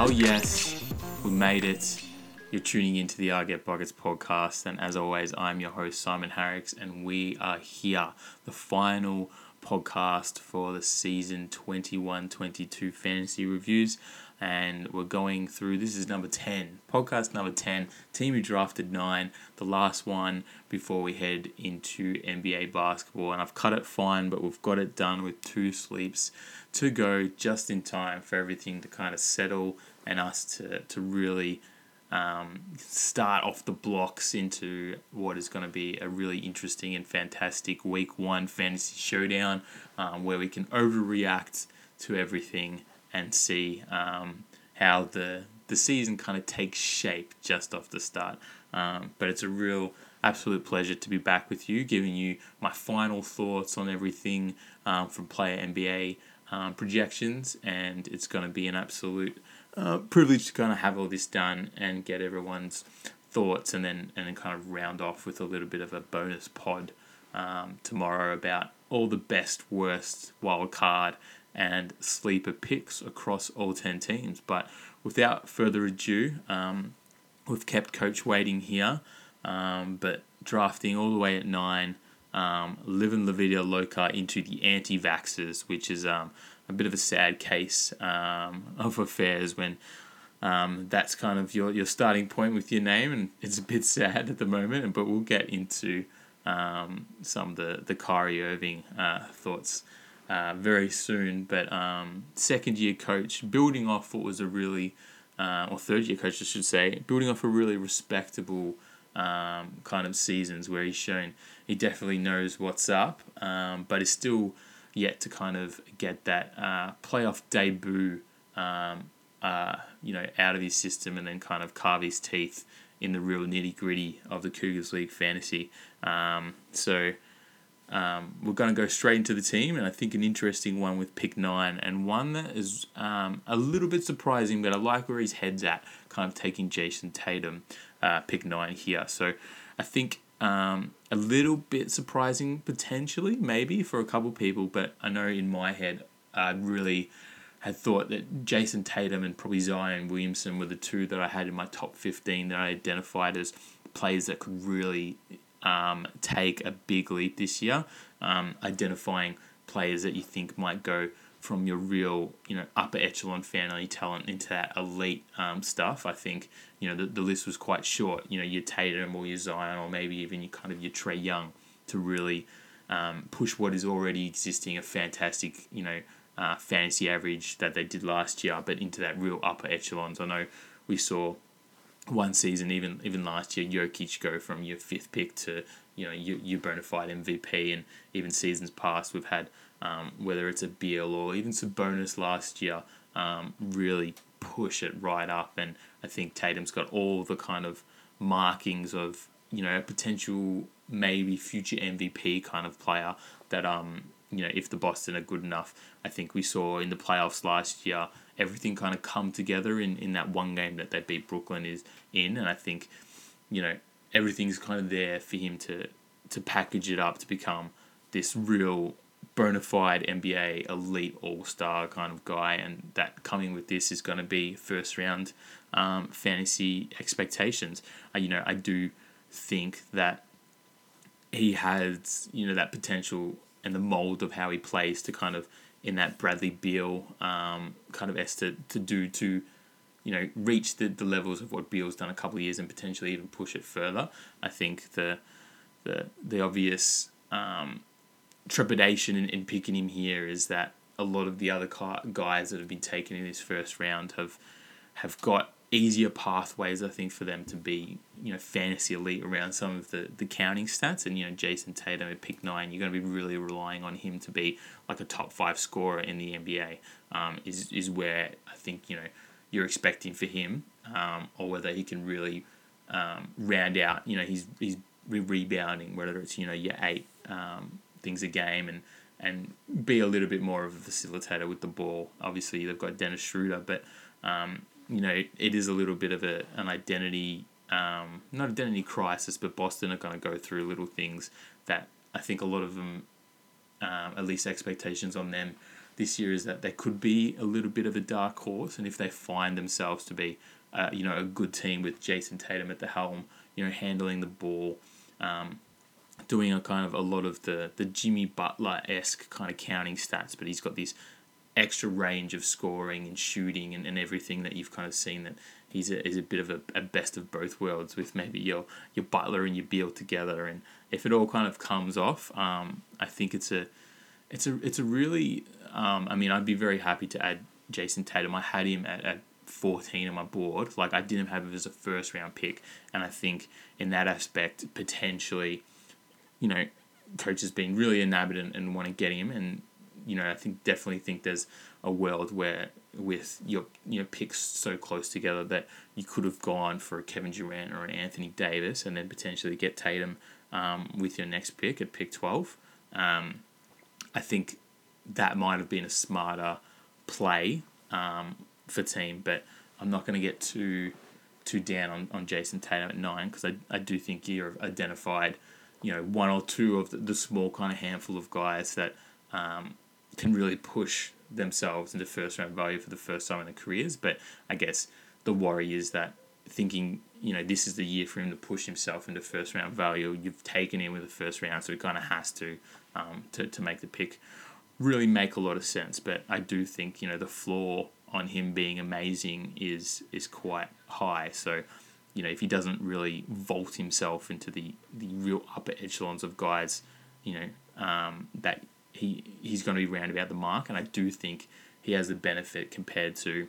Hell yes, we made it. You're tuning into the I Get Buckets podcast, and as always, I'm your host Simon Harricks, and we are here, the final podcast for the season 21-22 fantasy reviews and we're going through this is number 10 podcast number 10 team who drafted 9 the last one before we head into nba basketball and i've cut it fine but we've got it done with two sleeps to go just in time for everything to kind of settle and us to, to really um, start off the blocks into what is going to be a really interesting and fantastic week one fantasy showdown um, where we can overreact to everything and see um, how the the season kind of takes shape just off the start. Um, but it's a real absolute pleasure to be back with you, giving you my final thoughts on everything um, from player NBA um, projections, and it's going to be an absolute uh, privilege to kind of have all this done and get everyone's thoughts, and then and then kind of round off with a little bit of a bonus pod um, tomorrow about all the best, worst wild card and sleeper picks across all 10 teams. But without further ado, um, we've kept Coach waiting here, um, but drafting all the way at 9, um, Livin Lavida Loca into the anti vaxxers, which is um, a bit of a sad case um, of affairs when. Um, that's kind of your, your starting point with your name, and it's a bit sad at the moment. But we'll get into um, some of the the Kyrie Irving uh, thoughts uh, very soon. But um, second year coach, building off what was a really, uh, or third year coach, I should say, building off a really respectable um, kind of seasons where he's shown he definitely knows what's up, um, but is still yet to kind of get that uh, playoff debut, um, uh, you know, out of his system and then kind of carve his teeth in the real nitty gritty of the Cougars League fantasy. Um, so um, we're going to go straight into the team, and I think an interesting one with pick nine, and one that is um, a little bit surprising, but I like where his head's at, kind of taking Jayson Tatum, uh, pick nine here. So I think um, a little bit surprising potentially, maybe for a couple people, but I know in my head, I really had thought that Jayson Tatum and probably Zion Williamson were the two that I had in my top 15 that I identified as players that could really um, take a big leap this year, um, identifying players that you think might go from your real, you know, upper echelon family talent into that elite um, stuff. I think, you know, the, the list was quite short. You know, your Tatum or your Zion or maybe even your kind of your Trae Young to really um, push what is already existing a fantastic, you know, uh, fantasy average that they did last year, but into that real upper echelons. I know we saw one season, even even last year, Jokic go from your fifth pick to you know your, your bona fide MVP, and even seasons past we've had um, whether it's a Beal or even Sabonis last year, um, really push it right up, and I think Tatum's got all the kind of markings of you know a potential maybe future MVP kind of player that um you know if the Boston are good enough, I think we saw in the playoffs last year everything kind of come together in, in that one game that they beat Brooklyn is in, and I think, you know, everything's kind of there for him to to package it up to become this real bona fide NBA elite all star kind of guy, and that coming with this is going to be first round um, fantasy expectations. Uh, you know, I do think that he has you know that potential and the mold of how he plays to kind of in that Bradley Beal um, kind of S to, to do to you know reach the, the levels of what Beal's done a couple of years and potentially even push it further. I think the the the obvious um, trepidation in, in picking him here is that a lot of the other guys that have been taken in this first round have have got easier pathways, I think, for them to be, you know, fantasy elite around some of the, the counting stats. And, you know, Jayson Tatum at pick nine, you're going to be really relying on him to be like a top five scorer in the NBA, um, is, is where I think, you know, you're expecting for him, um, or whether he can really um, round out, you know, he's, he's rebounding, whether it's, you know, your eight um, things a game and, and be a little bit more of a facilitator with the ball. Obviously, they've got Dennis Schroeder, but um, you know, it is a little bit of a, an identity, um, not identity crisis, but Boston are going to go through little things that I think a lot of them, um, at least expectations on them this year is that they could be a little bit of a dark horse, and if they find themselves to be, uh, you know, a good team with Jayson Tatum at the helm, you know, handling the ball, um, doing a kind of a lot of the the Jimmy Butler esque kind of counting stats, but he's got this extra range of scoring and shooting and, and everything that you've kind of seen that he's a, is a bit of a, a best of both worlds with maybe your your Butler and your Beal together. And if it all kind of comes off um, I think it's a it's a it's a really um, I mean I'd be very happy to add Jayson Tatum. I had him at, at 14 on my board. Like I didn't have him as a first round pick. And I think in that aspect potentially you know coach has been really enamored and, and want to get him and you know, I think definitely think there's a world where with your you know picks so close together that you could have gone for a Kevin Durant or an Anthony Davis and then potentially get Tatum um, with your next pick at pick twelve. Um, I think that might have been a smarter play um, for team, but I'm not going to get too too down on, on Jayson Tatum at nine because I, I do think you've identified you know one or two of the, the small kind of handful of guys that um, can really push themselves into first round value for the first time in their careers. But I guess the worry is that thinking, you know, this is the year for him to push himself into first round value. You've taken him with the first round, so he kind of has to, um, to to make the pick really make a lot of sense. But I do think you know the floor on him being amazing is is quite high. So you know if he doesn't really vault himself into the the real upper echelons of guys, you know um, that he he's going to be round about the mark, and I do think he has the benefit compared to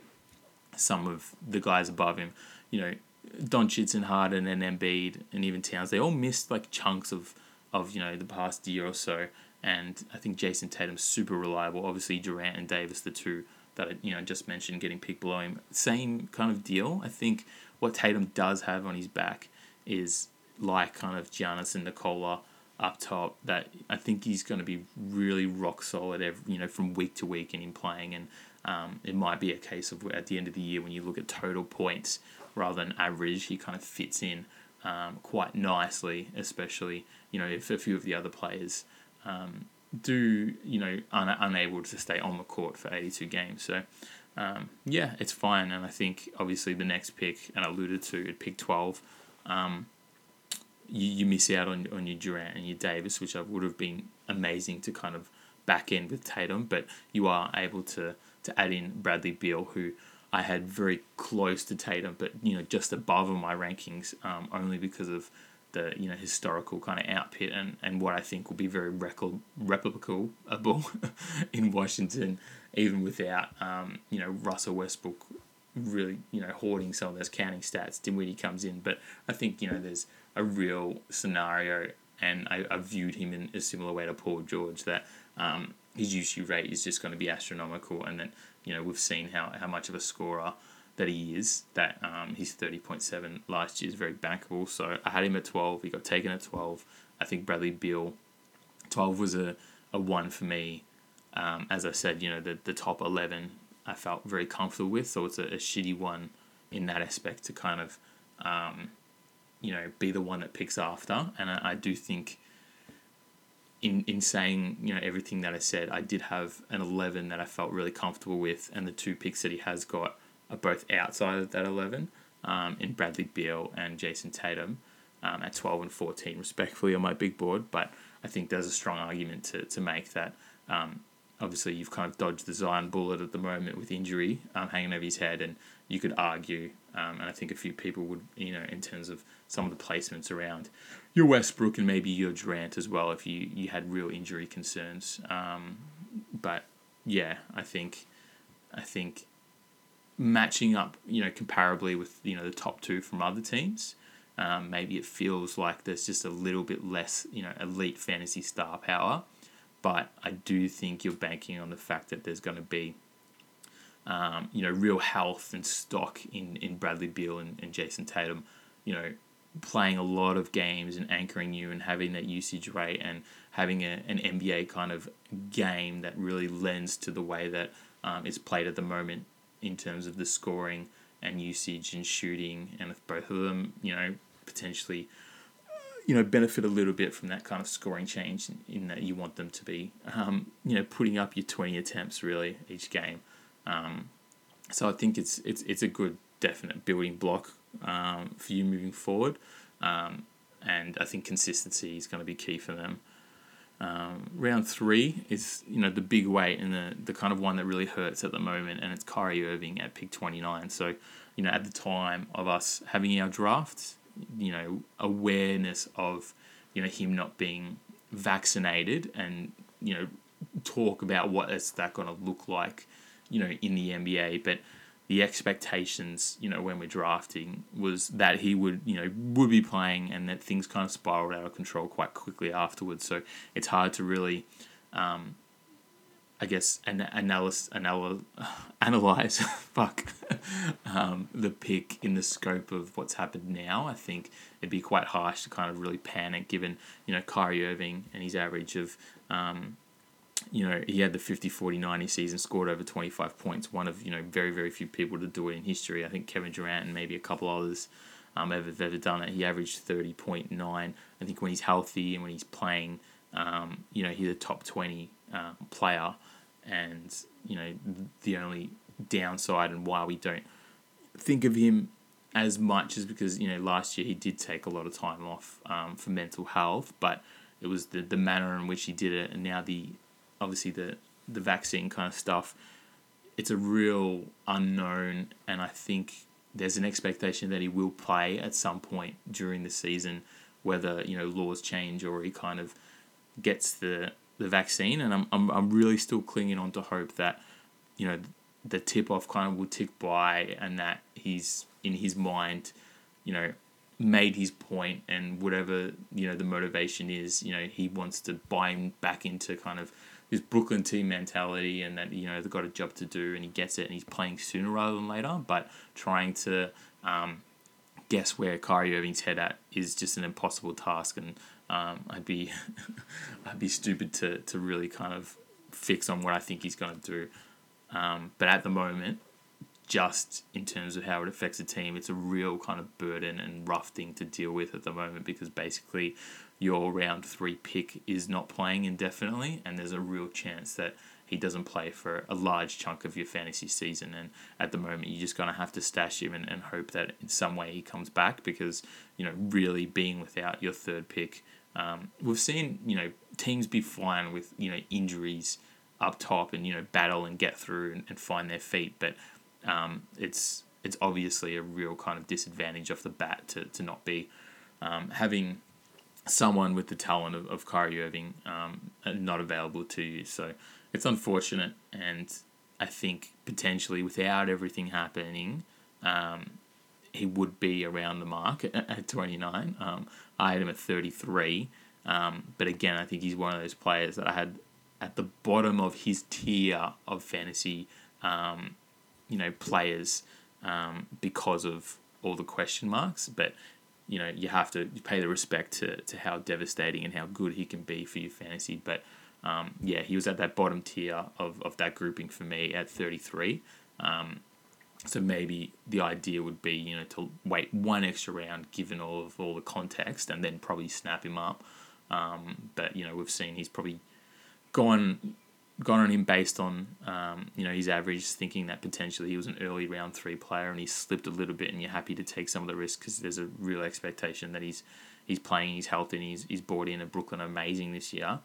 some of the guys above him. You know, Doncic and Harden and Embiid and even Towns, they all missed like chunks of of you know the past year or so, and I think Jayson Tatum's super reliable. Obviously, Durant and Davis, the two that I, you know just mentioned, getting picked below him, same kind of deal. I think what Tatum does have on his back is like kind of Giannis and Nikola up top that I think he's going to be really rock solid, every, you know, from week to week and in playing. And um, it might be a case of at the end of the year when you look at total points rather than average, he kind of fits in um, quite nicely, especially you know if a few of the other players um, do you know un- unable to stay on the court for eighty two games. So. Um, yeah, it's fine, and I think obviously the next pick, and I alluded to at pick twelve, um, you, you miss out on, on your Durant and your Davis, which I would have been amazing to kind of back end with Tatum, but you are able to to add in Bradley Beal, who I had very close to Tatum, but you know just above in my rankings, um, only because of the you know historical kind of output and, and what I think will be very repl- replicable in Washington, even without um, you know Russell Westbrook really you know hoarding some of those counting stats. Dinwiddie comes in, but I think you know there's a real scenario, and I, I viewed him in a similar way to Paul George that um, his usage rate is just going to be astronomical, and then you know we've seen how, how much of a scorer that he is. That um, his thirty point seven last year is very bankable. So I had him at twelve. He got taken at twelve. I think Bradley Beal, twelve was a, a one for me. Um, as I said, you know the the top eleven I felt very comfortable with. So it's a, a shitty one in that aspect to kind of um, you know, be the one that picks after. And I, I do think in in saying you know everything that I said, I did have an eleven that I felt really comfortable with, and the two picks that he has got are both outside of that eleven, um, in Bradley Beal and Jayson Tatum, um, at twelve and fourteen respectfully on my big board. But I think there's a strong argument to to make that. Um, obviously, you've kind of dodged the Zion bullet at the moment with injury um, hanging over his head, and you could argue, um, and I think a few people would, you know, in terms of some of the placements around your Westbrook and maybe your Durant as well if you, you had real injury concerns. Um, but yeah, I think I think matching up, you know, comparably with you know the top two from other teams. Um, maybe it feels like there's just a little bit less, you know, elite fantasy star power, but I do think you're banking on the fact that there's going to be um, you know, real health and stock in, in Bradley Beal and, and Jayson Tatum, you know, playing a lot of games and anchoring you and having that usage rate and having a, an NBA kind of game that really lends to the way that um, it's played at the moment in terms of the scoring and usage and shooting. And if both of them, you know, potentially you know, benefit a little bit from that kind of scoring change in, that you want them to be, um, you know, putting up your 20 attempts really each game. Um, so I think it's, it's, it's a good definite building block um, for you moving forward. Um, and I think consistency is going to be key for them. Um, round three is you know the big weight and the, the kind of one that really hurts at the moment, and it's Kyrie Irving at pick twenty nine. So you know at the time of us having our drafts, you know awareness of you know him not being vaccinated and you know talk about what is that going to look like, you know in the NBA, but the expectations, you know, when we're drafting was that he would, you know, would be playing and that things kind of spiraled out of control quite quickly afterwards. So it's hard to really, um, I guess, an analysis, anal- analyze, fuck, um, the pick in the scope of what's happened now. I think it'd be quite harsh to kind of really panic given, you know, Kyrie Irving and his average of, um, you know, he had the 50 40 90 season, scored over 25 points, one of, you know, very, very few people to do it in history. I think Kevin Durant and maybe a couple others um, ever, ever done it. He averaged 30.9. I think when he's healthy and when he's playing, um, you know, he's a top 20 uh, player. And, you know, the only downside and why we don't think of him as much is because, you know, last year he did take a lot of time off um, for mental health, but it was the, the manner in which he did it and now the obviously the the vaccine kind of stuff, it's a real unknown, and I think there's an expectation that he will play at some point during the season, whether you know laws change or he kind of gets the the vaccine. And I'm I'm I'm really still clinging on to hope that you know the tip off kind of will tick by and that he's in his mind, you know, made his point and whatever you know the motivation is, you know, he wants to buy him back into kind of this Brooklyn team mentality and that you know they've got a job to do and he gets it and he's playing sooner rather than later. But trying to um, guess where Kyrie Irving's head at is just an impossible task, and um, I'd be I'd be stupid to to really kind of fix on what I think he's going to do. Um, but at the moment, just in terms of how it affects the team, it's a real kind of burden and rough thing to deal with at the moment because basically your round three pick is not playing indefinitely, and there's a real chance that he doesn't play for a large chunk of your fantasy season. And at the moment, you're just going to have to stash him and, and hope that in some way he comes back because, you know, really being without your third pick, um, we've seen, you know, teams be flying with, you know, injuries up top and, you know, battle and get through and, and find their feet. But um, it's it's obviously a real kind of disadvantage off the bat to, to not be um, having someone with the talent of, of Kyrie Irving um, not available to you. So it's unfortunate, and I think potentially without everything happening, um, he would be around the mark at, at 29. Um, I had him at 33. Um, but again, I think he's one of those players that I had at the bottom of his tier of fantasy, um, you know, players um, because of all the question marks. But you know you have to pay the respect to, to how devastating and how good he can be for your fantasy. But um, yeah, he was at that bottom tier of, of that grouping for me at 33. Um, so maybe the idea would be you know to wait one extra round given all of all the context and then probably snap him up. Um, but you know we've seen he's probably gone gone on him based on um, you know his average, thinking that potentially he was an early round three player, and he slipped a little bit, and you're happy to take some of the risk because there's a real expectation that he's he's playing, he's healthy, and he's he's brought in a Brooklyn amazing this year,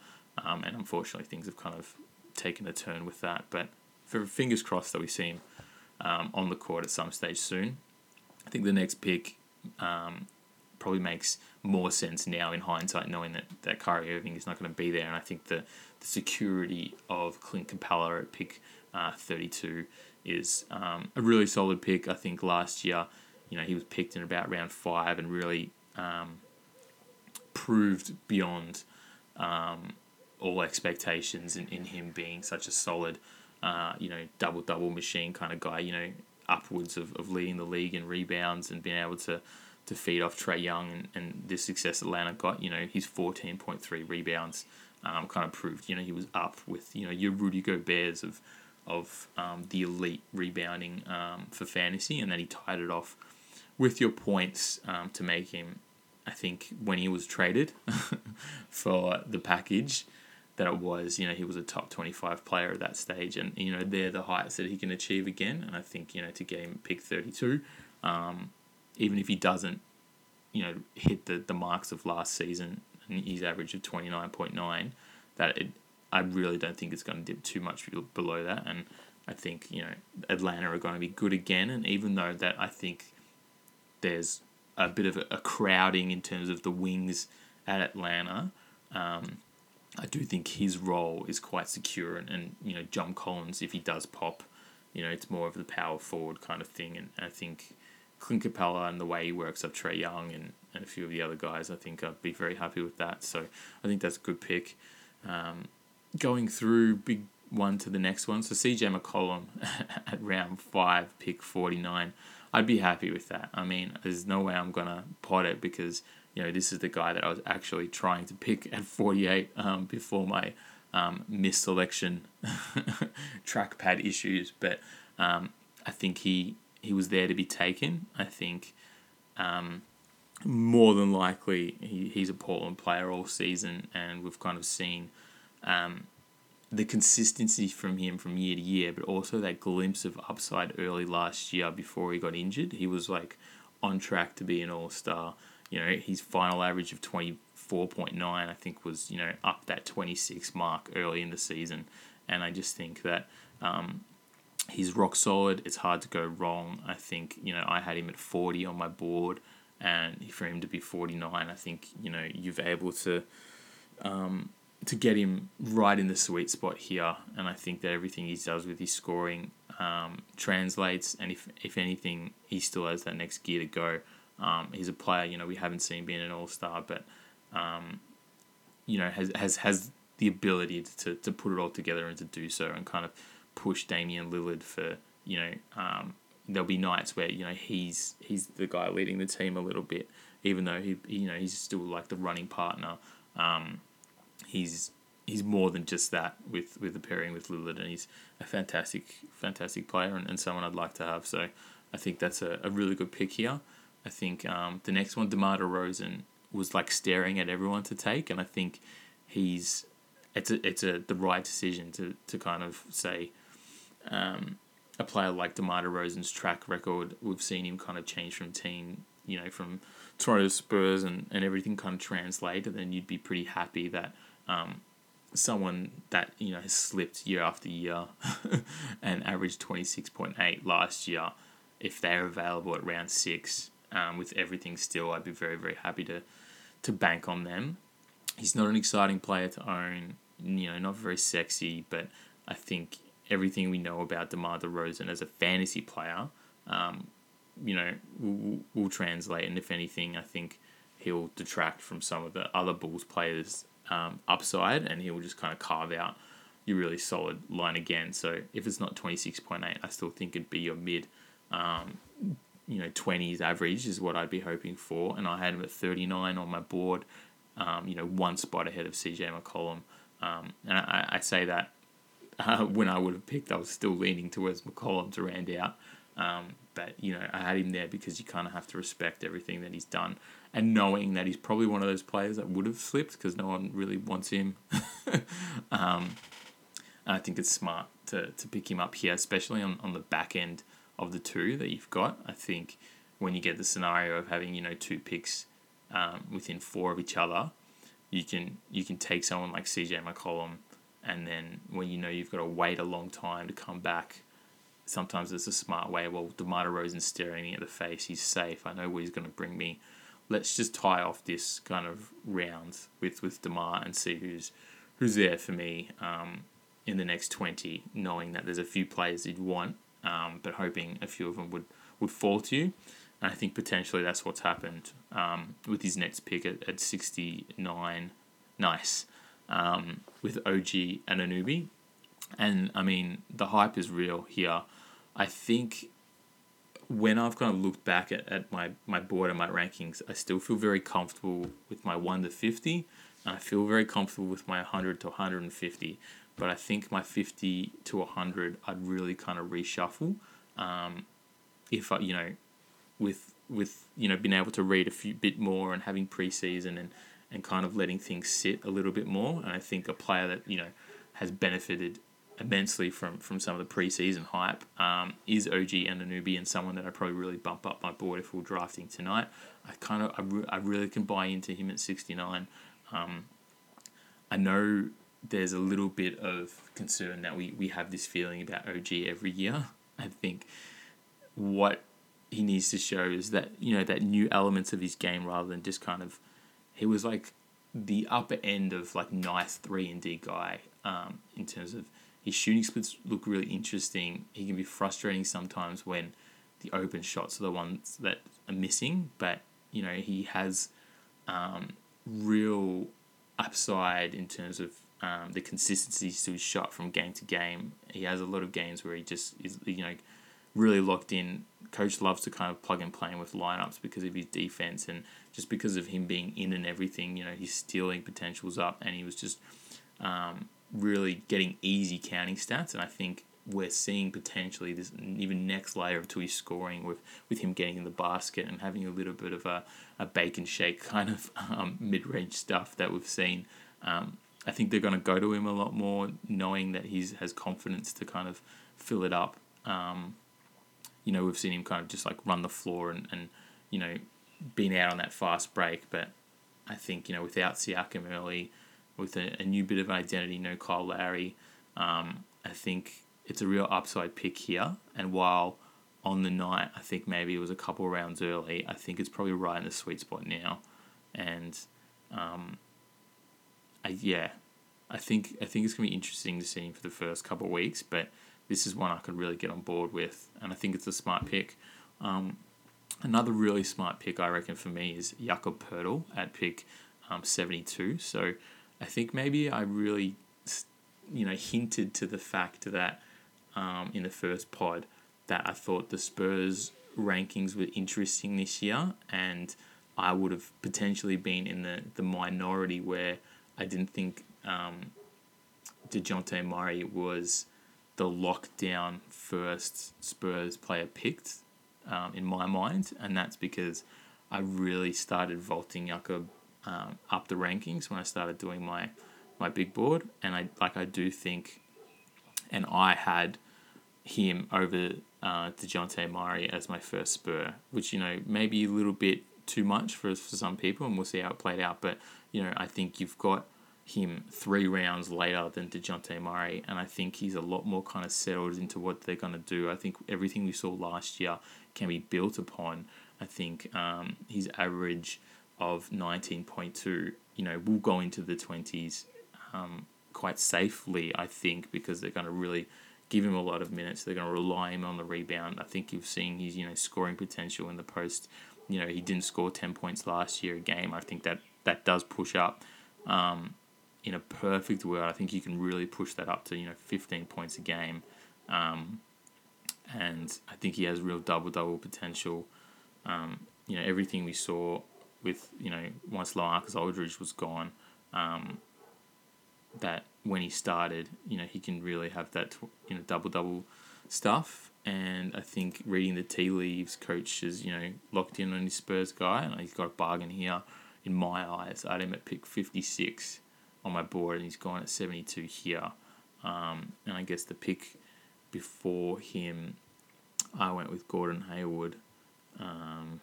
um, and unfortunately things have kind of taken a turn with that. But for fingers crossed that we see him um, on the court at some stage soon. I think the next pick um, probably makes more sense now in hindsight, knowing that, that Kyrie Irving is not going to be there. And I think the, the security of Clint Capela at pick uh, 32 is um, a really solid pick. I think last year, you know, he was picked in about round five and really um, proved beyond um, all expectations in, in him being such a solid, uh, you know, double double machine kind of guy. You know, upwards of, of leading the league in rebounds and being able to to feed off Trae Young and, and the success Atlanta got. You know, his 14.3 rebounds um, kind of proved, you know, he was up with, you know, your Rudy Gobert's of, of um, the elite rebounding um, for fantasy and then he tied it off with your points um, to make him I think when he was traded for the package, that it was, you know, he was a top 25 player at that stage. And, you know, they're the heights that he can achieve again. And I think, you know, to get him pick 32, um, even if he doesn't, you know, hit the, the marks of last season and his average of 29.9, that it, I really don't think it's going to dip too much below that. And I think, you know, Atlanta are going to be good again. And even though that I think there's a bit of a, a crowding in terms of the wings at Atlanta, um, I do think his role is quite secure, and, and you know John Collins, if he does pop, you know it's more of the power forward kind of thing, and I think Clint Capela and the way he works up Trae Young and, and a few of the other guys, I think I'd be very happy with that. So I think that's a good pick. Um, going through big one to the next one, so CJ McCollum at round five, pick forty nine. I'd be happy with that. I mean, there's no way I'm gonna pot it because you know, this is the guy that I was actually trying to pick at 48 um, before my um, misselection trackpad issues. But um, I think he he was there to be taken. I think um, more than likely he, he's a Portland player all season, and we've kind of seen um, the consistency from him from year to year, but also that glimpse of upside early last year before he got injured. He was like on track to be an all star you know, his final average of 24.9, I think, was, you know, up that 26 mark early in the season. And I just think that um, he's rock solid. It's hard to go wrong. I think, you know, I had him at 40 on my board, and for him to be 49, I think, you know, you've able to. Um, to get him right in the sweet spot here, and I think that everything he does with his scoring um, translates, and if if anything, he still has that next gear to go. Um, he's a player, you know, we haven't seen being an all star, but um, you know, has has has the ability to, to put it all together and to do so and kind of push Damian Lillard for, you know, um, there'll be nights where, you know, he's he's the guy leading the team a little bit, even though he you know, he's still like the running partner. Um, he's he's more than just that with, with the pairing with Lillard and he's a fantastic fantastic player and, and someone I'd like to have. So I think that's a, a really good pick here. I think um, the next one, DeMar DeRozan, was like staring at everyone to take, and I think he's it's a, it's a the right decision to to kind of say um, a player like DeMar DeRozan's track record. We've seen him kind of change from team, you know, from Toronto Spurs and, and everything kind of translate, and then you'd be pretty happy that um, someone that you know has slipped year after year and averaged twenty six point eight last year, if they're available at round six, um, with everything still, I'd be very, very happy to, to bank on them. He's not an exciting player to own, you know, not very sexy, but I think everything we know about DeMar DeRozan as a fantasy player, um, you know, will, will translate. And if anything, I think he'll detract from some of the other Bulls players' um, upside and he'll just kind of carve out your really solid line again. So if it's not 26.8, I still think it'd be your mid um, you know, 20s average is what I'd be hoping for. And I had him at 39 on my board, um, you know, one spot ahead of CJ McCollum. Um, and I, I, say that uh, when I would have picked, I was still leaning towards McCollum to round out. Um, but, you know, I had him there because you kind of have to respect everything that he's done. And knowing that he's probably one of those players that would have slipped because no one really wants him. Um, I think it's smart to, to pick him up here, especially on, on the back end of the two that you've got. I think when you get the scenario of having you know two picks um, within four of each other, you can you can take someone like CJ McCollum, and then when you know you've got to wait a long time to come back, sometimes it's a smart way. Well, DeMar DeRozan's staring me at the face. He's safe. I know what he's going to bring me. Let's just tie off this kind of round with with Demar and see who's who's there for me um, in the next twenty, knowing that there's a few players you'd want um, but hoping a few of them would, would fall to you. And I think potentially that's what's happened um, with his next pick at, at 69. Nice. Um, with OG Anunoby. And I mean, the hype is real here. I think when I've kind of looked back at, at my, my board and my rankings, I still feel very comfortable with my 1 to 50. And I feel very comfortable with my 100 to 150 but I think my 50 to 100 I'd really kind of reshuffle. Um, if I, you know, with with you know being able to read a few bit more and having preseason and and kind of letting things sit a little bit more. And I think a player that you know has benefited immensely from from some of the preseason hype um, is OG and Anunoby and someone that I probably really bump up my board if we're drafting tonight. I kind of I, re- I really can buy into him at sixty nine. Um, I know there's a little bit of concern that we, we have this feeling about OG every year. I think what he needs to show is that you know that new elements of his game rather than just kind of he was like the upper end of like nice three and D guy um, in terms of his shooting splits look really interesting. He can be frustrating sometimes when the open shots are the ones that are missing, but you know he has um, real upside in terms of um, the consistency to his shot from game to game. He has a lot of games where he just is you know really locked in. Coach loves to kind of plug and play with lineups because of his defense and just because of him being in and everything. You know his stealing potential's up, and he was just um, really getting easy counting stats. And I think we're seeing potentially this even next layer to his scoring with, with him getting in the basket and having a little bit of a, a and shake kind of um, mid range stuff that we've seen. Um, I think they're going to go to him a lot more, knowing that he has confidence to kind of fill it up. Um, you know, we've seen him kind of just like run the floor and, and you know, being out on that fast break. But I think, you know, without Siakam early, with a, a new bit of identity, no Kyle Lowry, um, I think it's a real upside pick here. And while on the night, I think maybe it was a couple rounds early, I think it's probably right in the sweet spot now. And um, I, yeah, I think I think it's gonna be interesting to see him for the first couple of weeks, but this is one I could really get on board with, and I think it's a smart pick. Um, another really smart pick, I reckon, for me is Jakob Poeltl at pick um, 72. So I think maybe I really, you know, hinted to the fact that um, in the first pod that I thought the Spurs rankings were interesting this year, and I would have potentially been in the, the minority where I didn't think um, Dejounte Murray was the lockdown first Spurs player picked um, in my mind, and that's because I really started vaulting Jakob um, up the rankings when I started doing my my big board, and I like I do think, and I had him over uh, Dejounte Murray as my first Spur, which you know maybe a little bit too much for for some people, and we'll see how it played out. But you know I think you've got him three rounds later than Dejounte Murray, and I think he's a lot more kind of settled into what they're going to do. I think everything we saw last year can be built upon. I think um, his average of 19.2, you know, will go into the 20s um, quite safely, I think, because they're going to really give him a lot of minutes. They're going to rely him on the rebound. I think you've seen his, you know, scoring potential in the post. You know, he didn't score 10 points last year a game. I think that that does push up. Um, in a perfect world, I think you can really push that up to, you know, 15 points a game. Um, and I think he has real double double potential. Um, you know, everything we saw with you know once LaMarcus Aldridge was gone, um, that when he started, you know he can really have that you know double double stuff. And I think reading the tea leaves, coach is you know locked in on his Spurs guy, and he's got a bargain here. In my eyes, I had him at pick fifty six on my board, and he's gone at seventy two here. Um, and I guess the pick before him, I went with Gordon Hayward. Um,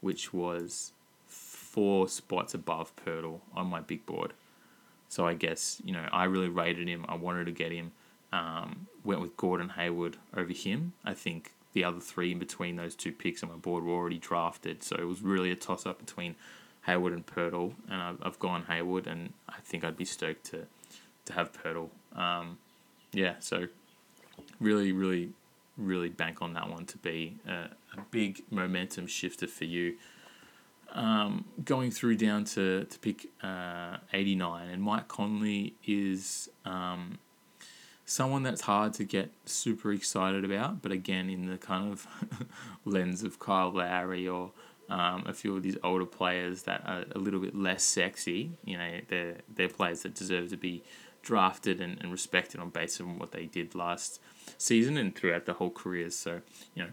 which was four spots above Poeltl on my big board. So I guess, you know, I really rated him. I wanted to get him. Um, went with Gordon Hayward over him. I think the other three in between those two picks on my board were already drafted. So it was really a toss up between Hayward and Poeltl. And I've, I've gone Hayward, and I think I'd be stoked to, to have Poeltl. Um, yeah, so really, really really bank on that one to be a, a big momentum shifter for you. Um, going through down to, to pick uh, 89, and Mike Conley is um, someone that's hard to get super excited about, but again, in the kind of lens of Kyle Lowry or um, a few of these older players that are a little bit less sexy, you know, they're, they're players that deserve to be drafted and, and respected on basis of what they did last season and throughout the whole career. So, you know,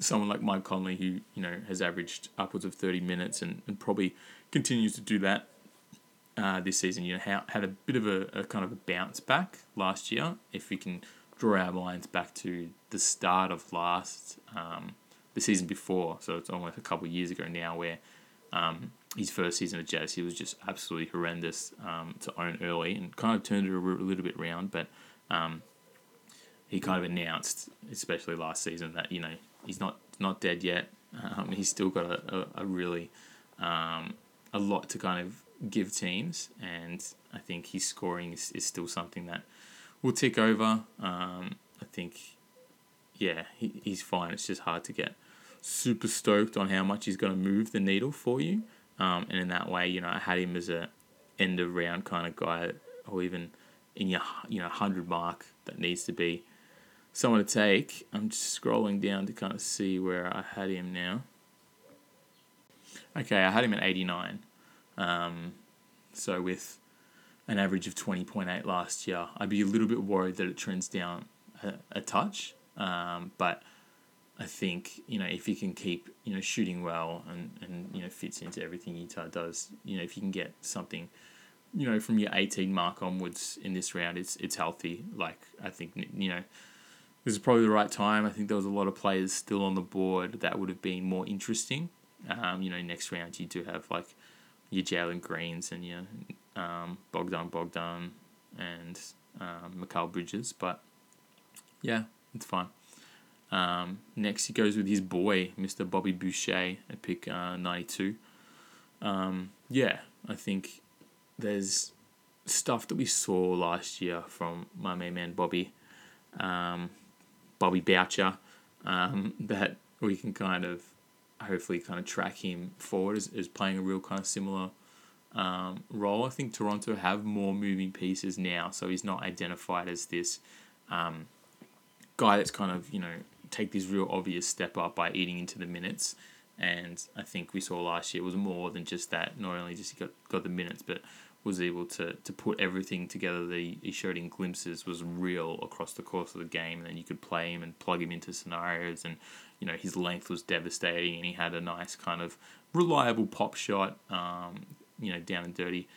someone like Mike Conley, who you know has averaged upwards of thirty minutes and, and probably continues to do that uh, this season. You know, how, had a bit of a, a kind of a bounce back last year. If we can draw our minds back to the start of last um, the season before, so it's almost a couple of years ago now, where um, his first season at Jazz, he was just absolutely horrendous um, to own early and kind of turned it a, little bit around, but um, he kind of announced, especially last season, that you know he's not not dead yet. Um, he's still got a, a, a really um, a lot to kind of give teams, and I think his scoring is, is still something that will tick over. Um, I think, yeah, he, he's fine. It's just hard to get super stoked on how much he's going to move the needle for you. Um, and in that way, you know, I had him as a end of round kind of guy, or even in your you know hundred mark that needs to be someone to take. I'm just scrolling down to kind of see where I had him now. Okay, I had him at 89. Um, so with an average of 20.8 last year, I'd be a little bit worried that it trends down a, a touch. Um, but I think you know if you can keep you know shooting well and, and you know fits into everything Utah does, you know if you can get something, you know from your 18 mark onwards in this round, it's it's healthy. Like I think you know this is probably the right time. I think there was a lot of players still on the board that would have been more interesting. Um, you know next round you do have like your Jalen Greens and your um, Bogdan Bogdan and um, Mikal Bridges, but yeah, it's fine. Um, next, he goes with his boy, Mr. Bobby Boucher, at pick uh, 92. Um, yeah, I think there's stuff that we saw last year from my main man Bobby, um, Bobby Boucher, um, that we can kind of hopefully kind of track him forward as, as playing a real kind of similar um, role. I think Toronto have more moving pieces now, so he's not identified as this um, guy that's kind of, you know, take this real obvious step up by eating into the minutes. And I think we saw last year was more than just that. Not only just he got, got the minutes, but was able to, to put everything together that he, he showed in glimpses was real across the course of the game. And then you could play him and plug him into scenarios. And, you know, his length was devastating and he had a nice kind of reliable pop shot, um, you know, down and dirty.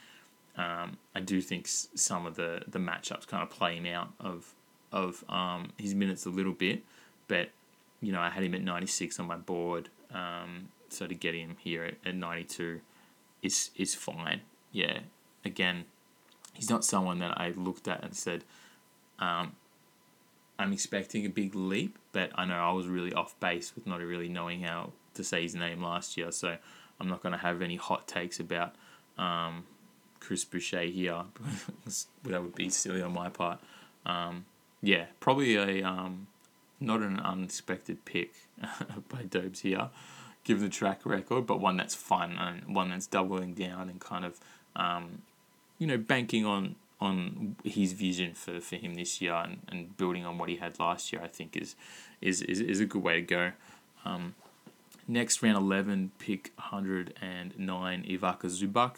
Um, I do think some of the, the matchups kind of play him out of of um, his minutes a little bit but you know I had him at 96 on my board, um, so to get him here at, at 92 is is fine. Yeah, again, he's not someone that I looked at and said, um, I'm expecting a big leap, but I know I was really off base with not really knowing how to say his name last year, so I'm not going to have any hot takes about um, Chris Boucher here. that would be silly on my part. Um, yeah, probably a um, not an unexpected pick by Dobes here, given the track record, but one that's fun and one that's doubling down and kind of, um, you know, banking on on his vision for, for him this year and, and building on what he had last year, I think is is, is, is a good way to go. Um, next round 11, pick 109, Ivica Zubac.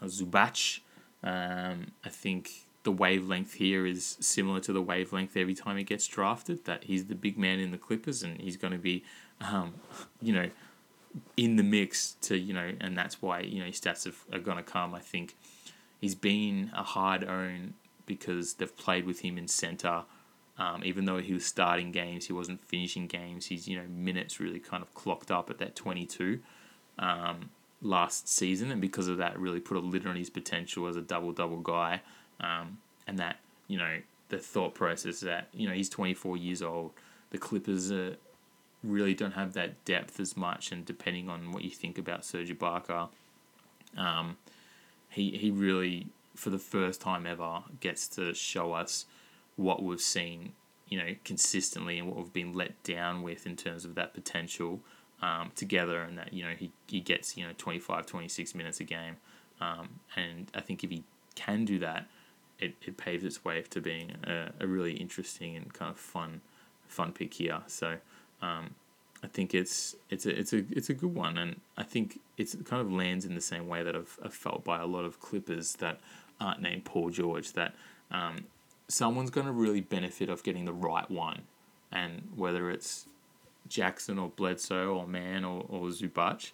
Uh, Zubac. Um, I think the wavelength here is similar to the wavelength every time he gets drafted. That he's the big man in the Clippers, and he's going to be, um, you know, in the mix to you know, and that's why you know his stats have, are going to come. I think he's been a hard own because they've played with him in center. Um, even though he was starting games, he wasn't finishing games. His you know minutes really kind of clocked up at that twenty two. Um, last season, and because of that, really put a lid on his potential as a double double guy um, and that you know the thought process that you know he's 24 years old. The Clippers are, really don't have that depth as much, and depending on what you think about Serge Ibaka, um, he he really for the first time ever gets to show us what we've seen, you know, consistently and what we've been let down with in terms of that potential um, together, and that you know he he gets you know 25, 26 minutes a game, um, and I think if he can do that it, it paves its way to being a, a really interesting and kind of fun fun pick here. So um, I think it's it's a it's a it's a good one, and I think it's it kind of lands in the same way that I've, I've felt by a lot of Clippers that aren't named Paul George. That um, someone's going to really benefit of getting the right one, and whether it's Jackson or Bledsoe or Mann or, or Zubac,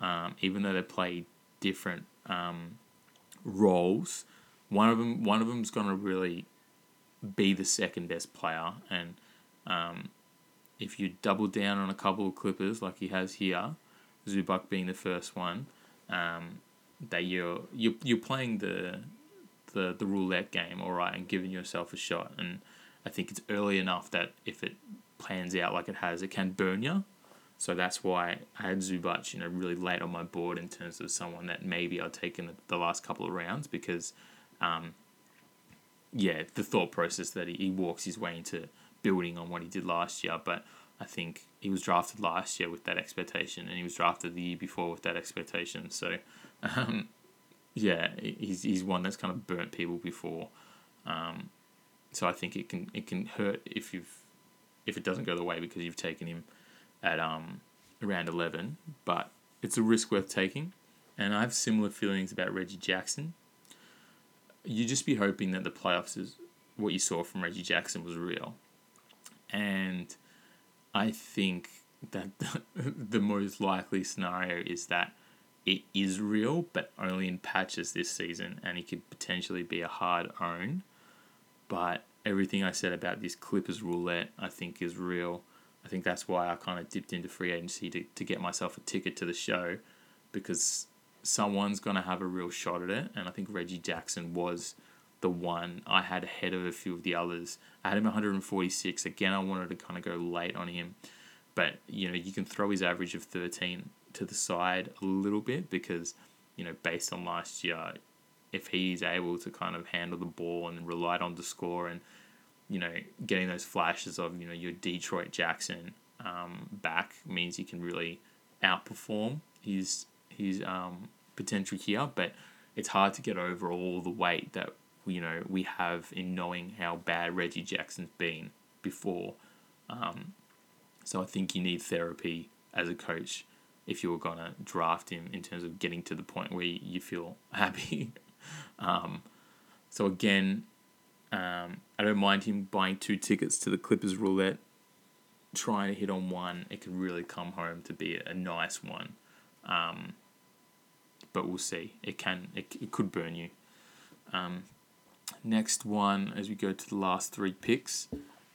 um, even though they play different um, roles, one of them one of them's gonna really be the second best player, and um, if you double down on a couple of Clippers like he has here, Zubac being the first one, um, that you're you're you're playing the the the roulette game, all right, and giving yourself a shot. And I think it's early enough that if it plans out like it has, it can burn you. So that's why I had Zubac, you know, really late on my board in terms of someone that maybe I'd taken the, the last couple of rounds because, um, yeah, the thought process that he, he walks his way into building on what he did last year. But I think he was drafted last year with that expectation, and he was drafted the year before with that expectation. So, um, yeah, he's he's one that's kind of burnt people before. Um, so I think it can it can hurt if you've if it doesn't go the way because you've taken him at um around eleven, but it's a risk worth taking. And I have similar feelings about Reggie Jackson. You just be hoping that the playoffs is what you saw from Reggie Jackson was real, and I think that the, the most likely scenario is that it is real, but only in patches this season, and it could potentially be a hard own. But everything I said about this Clippers roulette, I think, is real. I think that's why I kind of dipped into free agency to, to get myself a ticket to the show because someone's going to have a real shot at it. And I think Reggie Jackson was the one I had ahead of a few of the others. I had him 146. Again, I wanted to kind of go late on him. But, you know, you can throw his average of 13 to the side a little bit because, you know, based on last year, if he's able to kind of handle the ball and relied on the score and, you know, getting those flashes of, you know, your Detroit Jackson um, back means he can really outperform his his um, potential here. But it's hard to get over all the weight that you know we have in knowing how bad Reggie Jackson's been before. Um, so I think you need therapy as a coach if you were gonna draft him in terms of getting to the point where you feel happy. um, so again, um, I don't mind him buying two tickets to the Clippers roulette. Trying to hit on one, it could really come home to be a nice one. Um, but we'll see. It can, it, it could burn you. Next one, as we go to the last three picks,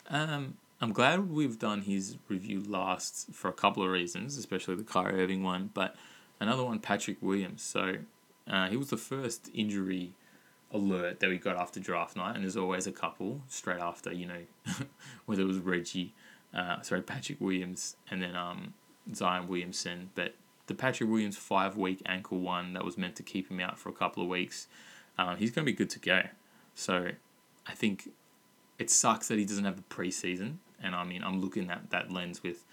um, I'm glad we've done his review last for a couple of reasons, especially the Kyrie Irving one, but another one, Patrick Williams. So uh, he was the first injury alert that we got after draft night, and there's always a couple straight after, you know, whether it was Reggie, uh, sorry, Patrick Williams, and then um, Zion Williamson. But the Patrick Williams five week ankle one that was meant to keep him out for a couple of weeks, um, he's going to be good to go. So I think it sucks that he doesn't have the preseason and I mean, I'm looking at that lens with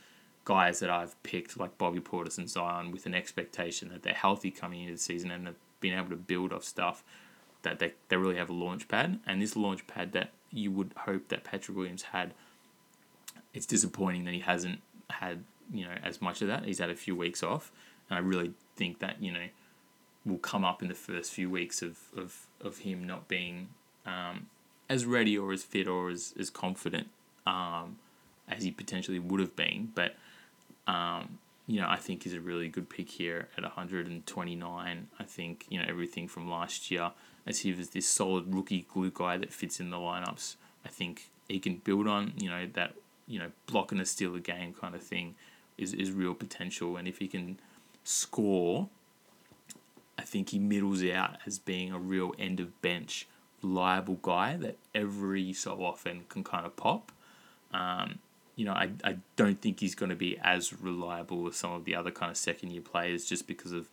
guys that I've picked, like Bobby Portis and Zion, with an expectation that they're healthy coming into the season and they've been able to build off stuff that they, they really have a launch pad. And this launch pad that you would hope that Patrick Williams had, it's disappointing that he hasn't had, you know, as much of that. He's had a few weeks off. And I really think that, you know, will come up in the first few weeks of, of, of him not being um, as ready or as fit or as, as confident um, as he potentially would have been. But um, you know, I think is a really good pick here at 129. I think you know everything from last year as he was this solid rookie glue guy that fits in the lineups. I think he can build on you know that you know block and a steal a game kind of thing is is real potential. And if he can score, I think he middles out as being a real end of bench reliable guy that every so often can kind of pop. Um, you know, I, I don't think he's going to be as reliable as some of the other kind of second year players just because of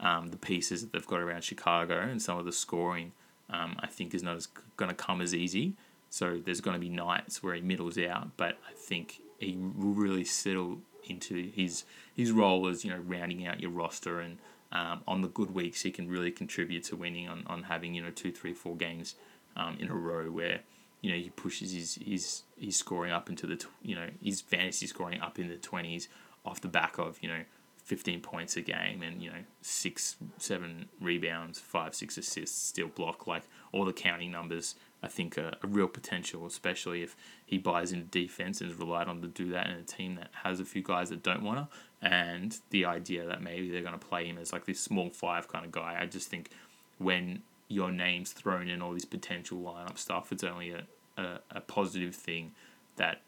um, the pieces that they've got around Chicago and some of the scoring. Um, I think is not as going to come as easy. So there's going to be nights where he middles out, but I think he will really settle into his his role as you know rounding out your roster and um, on the good weeks he can really contribute to winning on, on having you know two three four games um, in a row where you know he pushes his his his scoring up into the you know his fantasy scoring up in the twenties off the back of you know fifteen points a game and you know six seven rebounds five six assists steal block like all the counting numbers I think a, a real potential, especially if he buys into defense and is relied on to do that in a team that has a few guys that don't want to. And the idea that maybe they're going to play him as like this small five kind of guy. I just think when your name's thrown in all this potential lineup stuff, it's only a, a, a positive thing that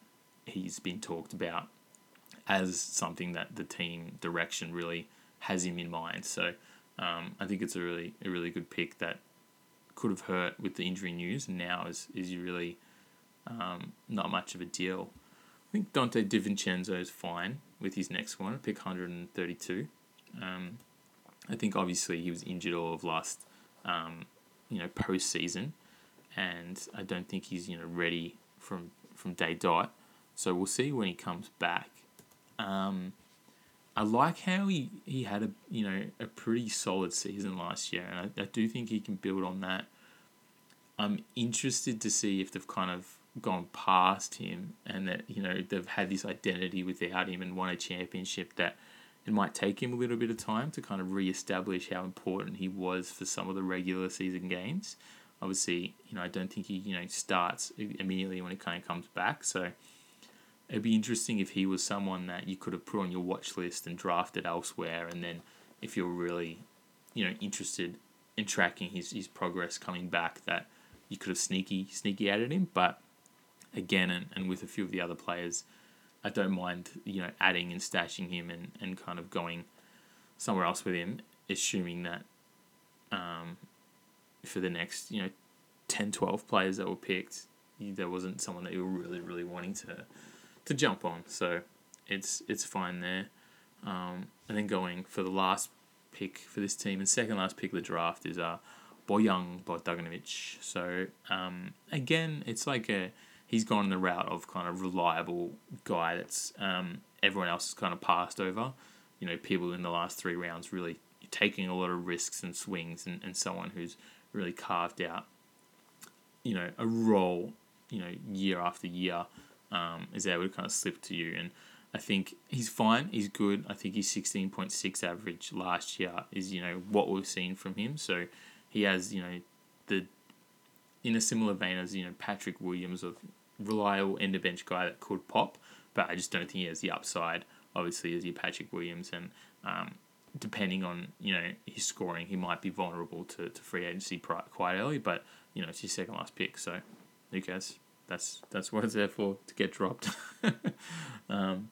he's been talked about as something that the team direction really has him in mind. So um, I think it's a really a really good pick that could have hurt with the injury news, and now is is really um, not much of a deal. I think Donte DiVincenzo is fine with his next one, pick 132. Um, I think obviously he was injured all of last, um, you know, postseason, and I don't think he's you know ready from from day dot. So we'll see when he comes back. Um, I like how he, he had a you know a pretty solid season last year, and I, I do think he can build on that. I'm interested to see if they've kind of gone past him and that you know they've had this identity without him and won a championship that it might take him a little bit of time to kind of re-establish how important he was for some of the regular season games. Obviously, you know I don't think he you know starts immediately when he kind of comes back, so it'd be interesting if he was someone that you could have put on your watch list and drafted elsewhere, and then if you're really, you know, interested in tracking his, his progress coming back, that you could have sneaky sneaky added him. But again, and, and with a few of the other players, I don't mind you know adding and stashing him and, and kind of going somewhere else with him, assuming that um, for the next you know 10, 12 players that were picked, there wasn't someone that you were really really wanting to to jump on. So it's it's fine there. Um, and then going for the last pick for this team and second last pick of the draft is uh, Bojan Bogdanovic. So um, again, it's like a he's gone the route of kind of reliable guy that's um, everyone else has kind of passed over. You know, people in the last three rounds really taking a lot of risks and swings, and, and someone who's really carved out, you know, a role, you know, year after year um, is able to kind of slip to you. And I think he's fine. He's good. I think his sixteen point six average last year is you know what we've seen from him. So he has you know the in a similar vein as you know Patrick Williams of reliable end of bench guy that could pop, but I just don't think he has the upside. Obviously, as your Patrick Williams, and um, depending on you know his scoring, he might be vulnerable to, to free agency quite early. But you know it's his second last pick, so who cares? That's that's what it's there for to get dropped. um,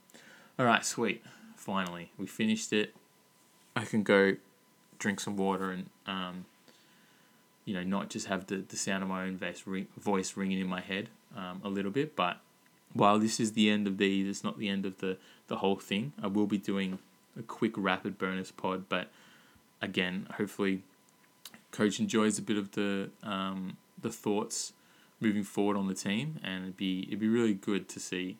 all right, sweet. Finally, we finished it. I can go drink some water and um, you know not just have the, the sound of my own voice, ring, voice ringing in my head um, a little bit. But while this is the end of these, it's not the end of the the whole thing. I will be doing a quick rapid bonus pod, but again, hopefully, coach enjoys a bit of the um, the thoughts moving forward on the team, and it'd be it'd be really good to see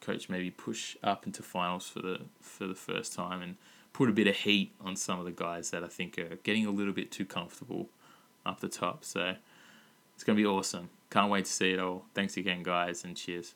coach maybe push up into finals for the for the first time and put a bit of heat on some of the guys that I think are getting a little bit too comfortable up the top. So it's gonna be awesome. Can't wait to see it all. Thanks again, guys, and cheers.